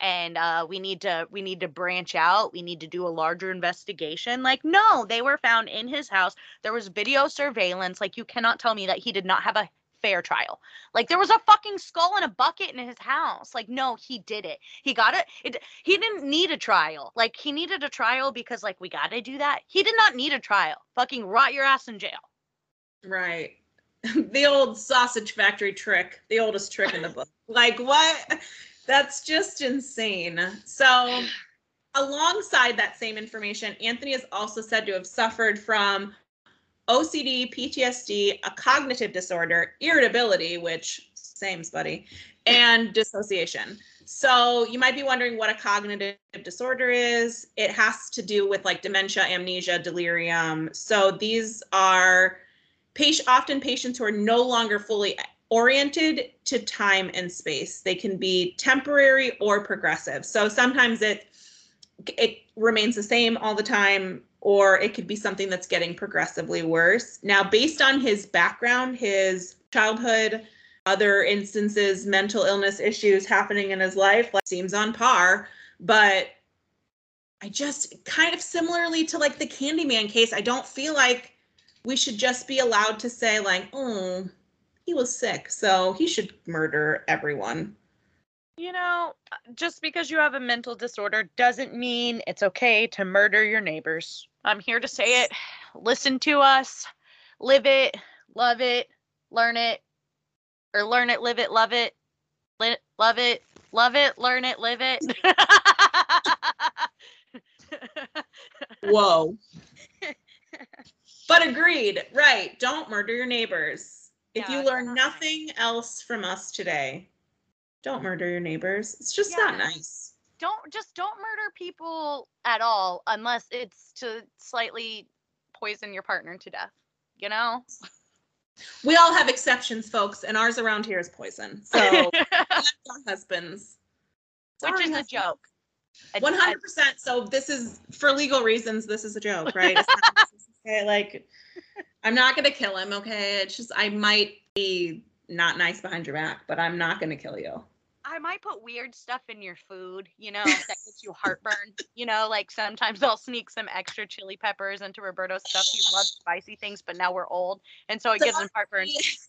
And uh, we need to we need to branch out. We need to do a larger investigation. Like, no, they were found in his house. There was video surveillance. Like, you cannot tell me that he did not have a fair trial. Like there was a fucking skull in a bucket in his house. Like no, he did it. He got it. It he didn't need a trial. Like he needed a trial because like we got to do that. He did not need a trial. Fucking rot your ass in jail. right. the old sausage factory trick, the oldest trick in the book. Like what? That's just insane. So alongside that same information, Anthony is also said to have suffered from OCD, PTSD, a cognitive disorder, irritability, which same's buddy, and dissociation. So you might be wondering what a cognitive disorder is. It has to do with like dementia, amnesia, delirium. So these are patient, often patients who are no longer fully oriented to time and space. They can be temporary or progressive. So sometimes it it remains the same all the time or it could be something that's getting progressively worse. Now, based on his background, his childhood, other instances, mental illness issues happening in his life, like, seems on par. But I just kind of similarly to like the Candyman case, I don't feel like we should just be allowed to say, like, oh, he was sick, so he should murder everyone. You know, uh, just because you have a mental disorder doesn't mean it's okay to murder your neighbors. I'm here to say it. Listen to us. Live it, love it, learn it, or learn it, live it, love it, li- love it, love it, learn it, live it. Whoa. but agreed, right. Don't murder your neighbors. If Yeah, you learn not nothing else from us today, don't murder your neighbors. It's just not nice. don't just don't murder people at all unless it's to slightly poison your partner to death. You know? We all have exceptions, folks, and ours around here is poison. So that's our husbands. Which is a husband. joke. A- One a- hundred percent. So this is for legal reasons. This is a joke, right? Okay, like I'm not gonna kill him. Okay, it's just I might be not nice behind your back, but I'm not gonna kill you. I might put weird stuff in your food, you know, that gets you heartburn. You know, like sometimes I'll sneak some extra chili peppers into Roberto's stuff. He loves spicy things, but now we're old, and so it gives him heartburn.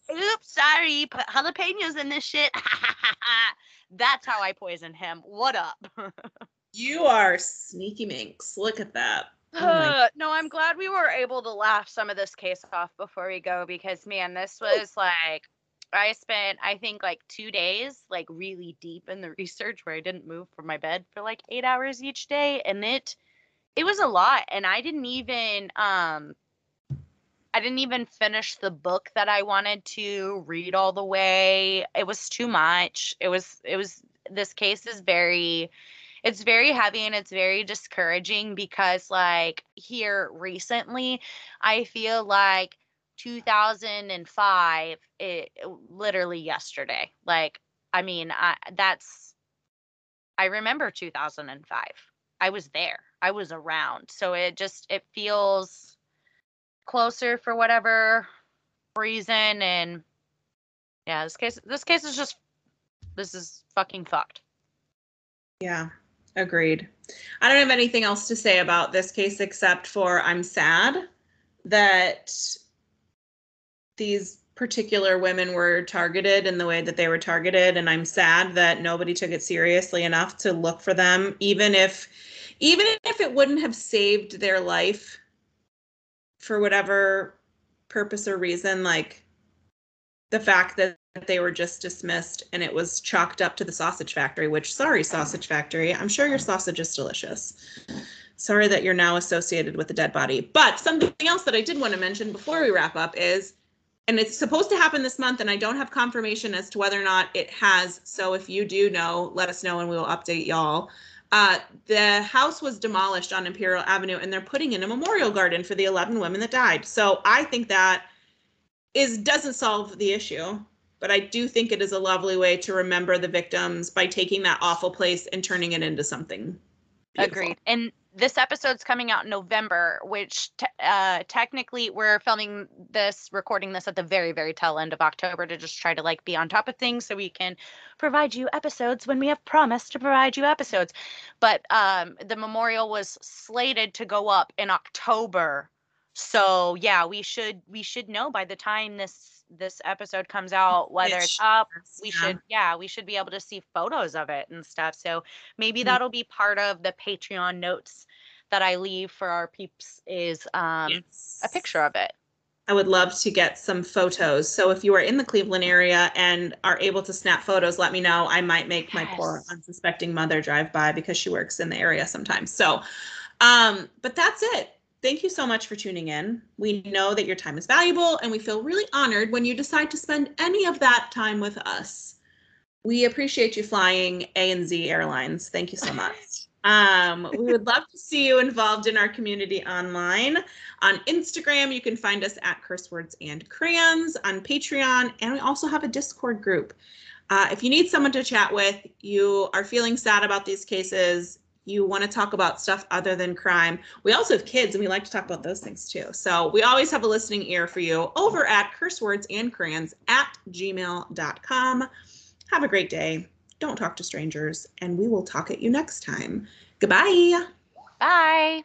Oops, sorry, put jalapenos in this shit. That's how I poison him. What up? You are sneaky minx. Look at that. Oh Uh, no, I'm glad we were able to laugh some of this case off before we go because man, this was like I spent I think like 2 days like really deep in the research where I didn't move from my bed for like 8 hours each day and it it was a lot and I didn't even um I didn't even finish the book that I wanted to read all the way. It was too much. It was it was this case is very it's very heavy and it's very discouraging because like here recently i feel like 2005 it eh, literally yesterday like i mean I, that's i remember 2005 i was there. I was around. So it just it feels closer for whatever reason and yeah this case this case is just this is fucking fucked. Yeah, agreed. I don't have anything else to say about this case except for I'm sad that these particular women were targeted in the way that they were targeted and i'm sad that nobody took it seriously enough to look for them even if even if it wouldn't have saved their life for whatever purpose or reason like the fact that they were just dismissed and it was chalked up to the sausage factory which sorry sausage factory i'm sure your sausage is delicious. Sorry that you're now associated with a dead body but something else that i did want to mention before we wrap up is and it's supposed to happen this month and i don't have confirmation as to whether or not it has so if you do know let us know and we will update y'all. Uh, the house was demolished on imperial avenue and they're putting in a memorial garden for the 11 women that died so i think that is doesn't solve the issue but i do think it is a lovely way to remember the victims by taking that awful place and turning it into something beautiful. Agreed. And this episode's coming out in November, which te- uh, technically we're filming this, recording this at the very, very tail end of October to just try to like be on top of things so we can provide you episodes when we have promised to provide you episodes. But um, the memorial was slated to go up in October, so yeah, we should we should know by the time this this episode comes out whether it's up we yeah. should yeah we should be able to see photos of it and stuff so maybe Mhm. that'll be part of the patreon notes that i leave for our peeps is um Yes. a picture of it I would love to get some photos. So if you are in the Cleveland area and are able to snap photos, let me know. I might make my poor unsuspecting mother drive by because she works in the area sometimes. So, um, but that's it. Thank you so much for tuning in. We know that your time is valuable and we feel really honored when you decide to spend any of that time with us. We appreciate you flying A and Z Airlines. Thank you so much. Um, we would love to see you involved in our community online. On Instagram, you can find us at Curse Words and Crayons, on Patreon, and we also have a Discord group. Uh, if you need someone to chat with, you are feeling sad about these cases, you want to talk about stuff other than crime, we also have kids and we like to talk about those things too. So we always have a listening ear for you over at curse words and crayons at gmail.com. Have a great day. Don't talk to strangers, and we will talk at you next time. Goodbye. bye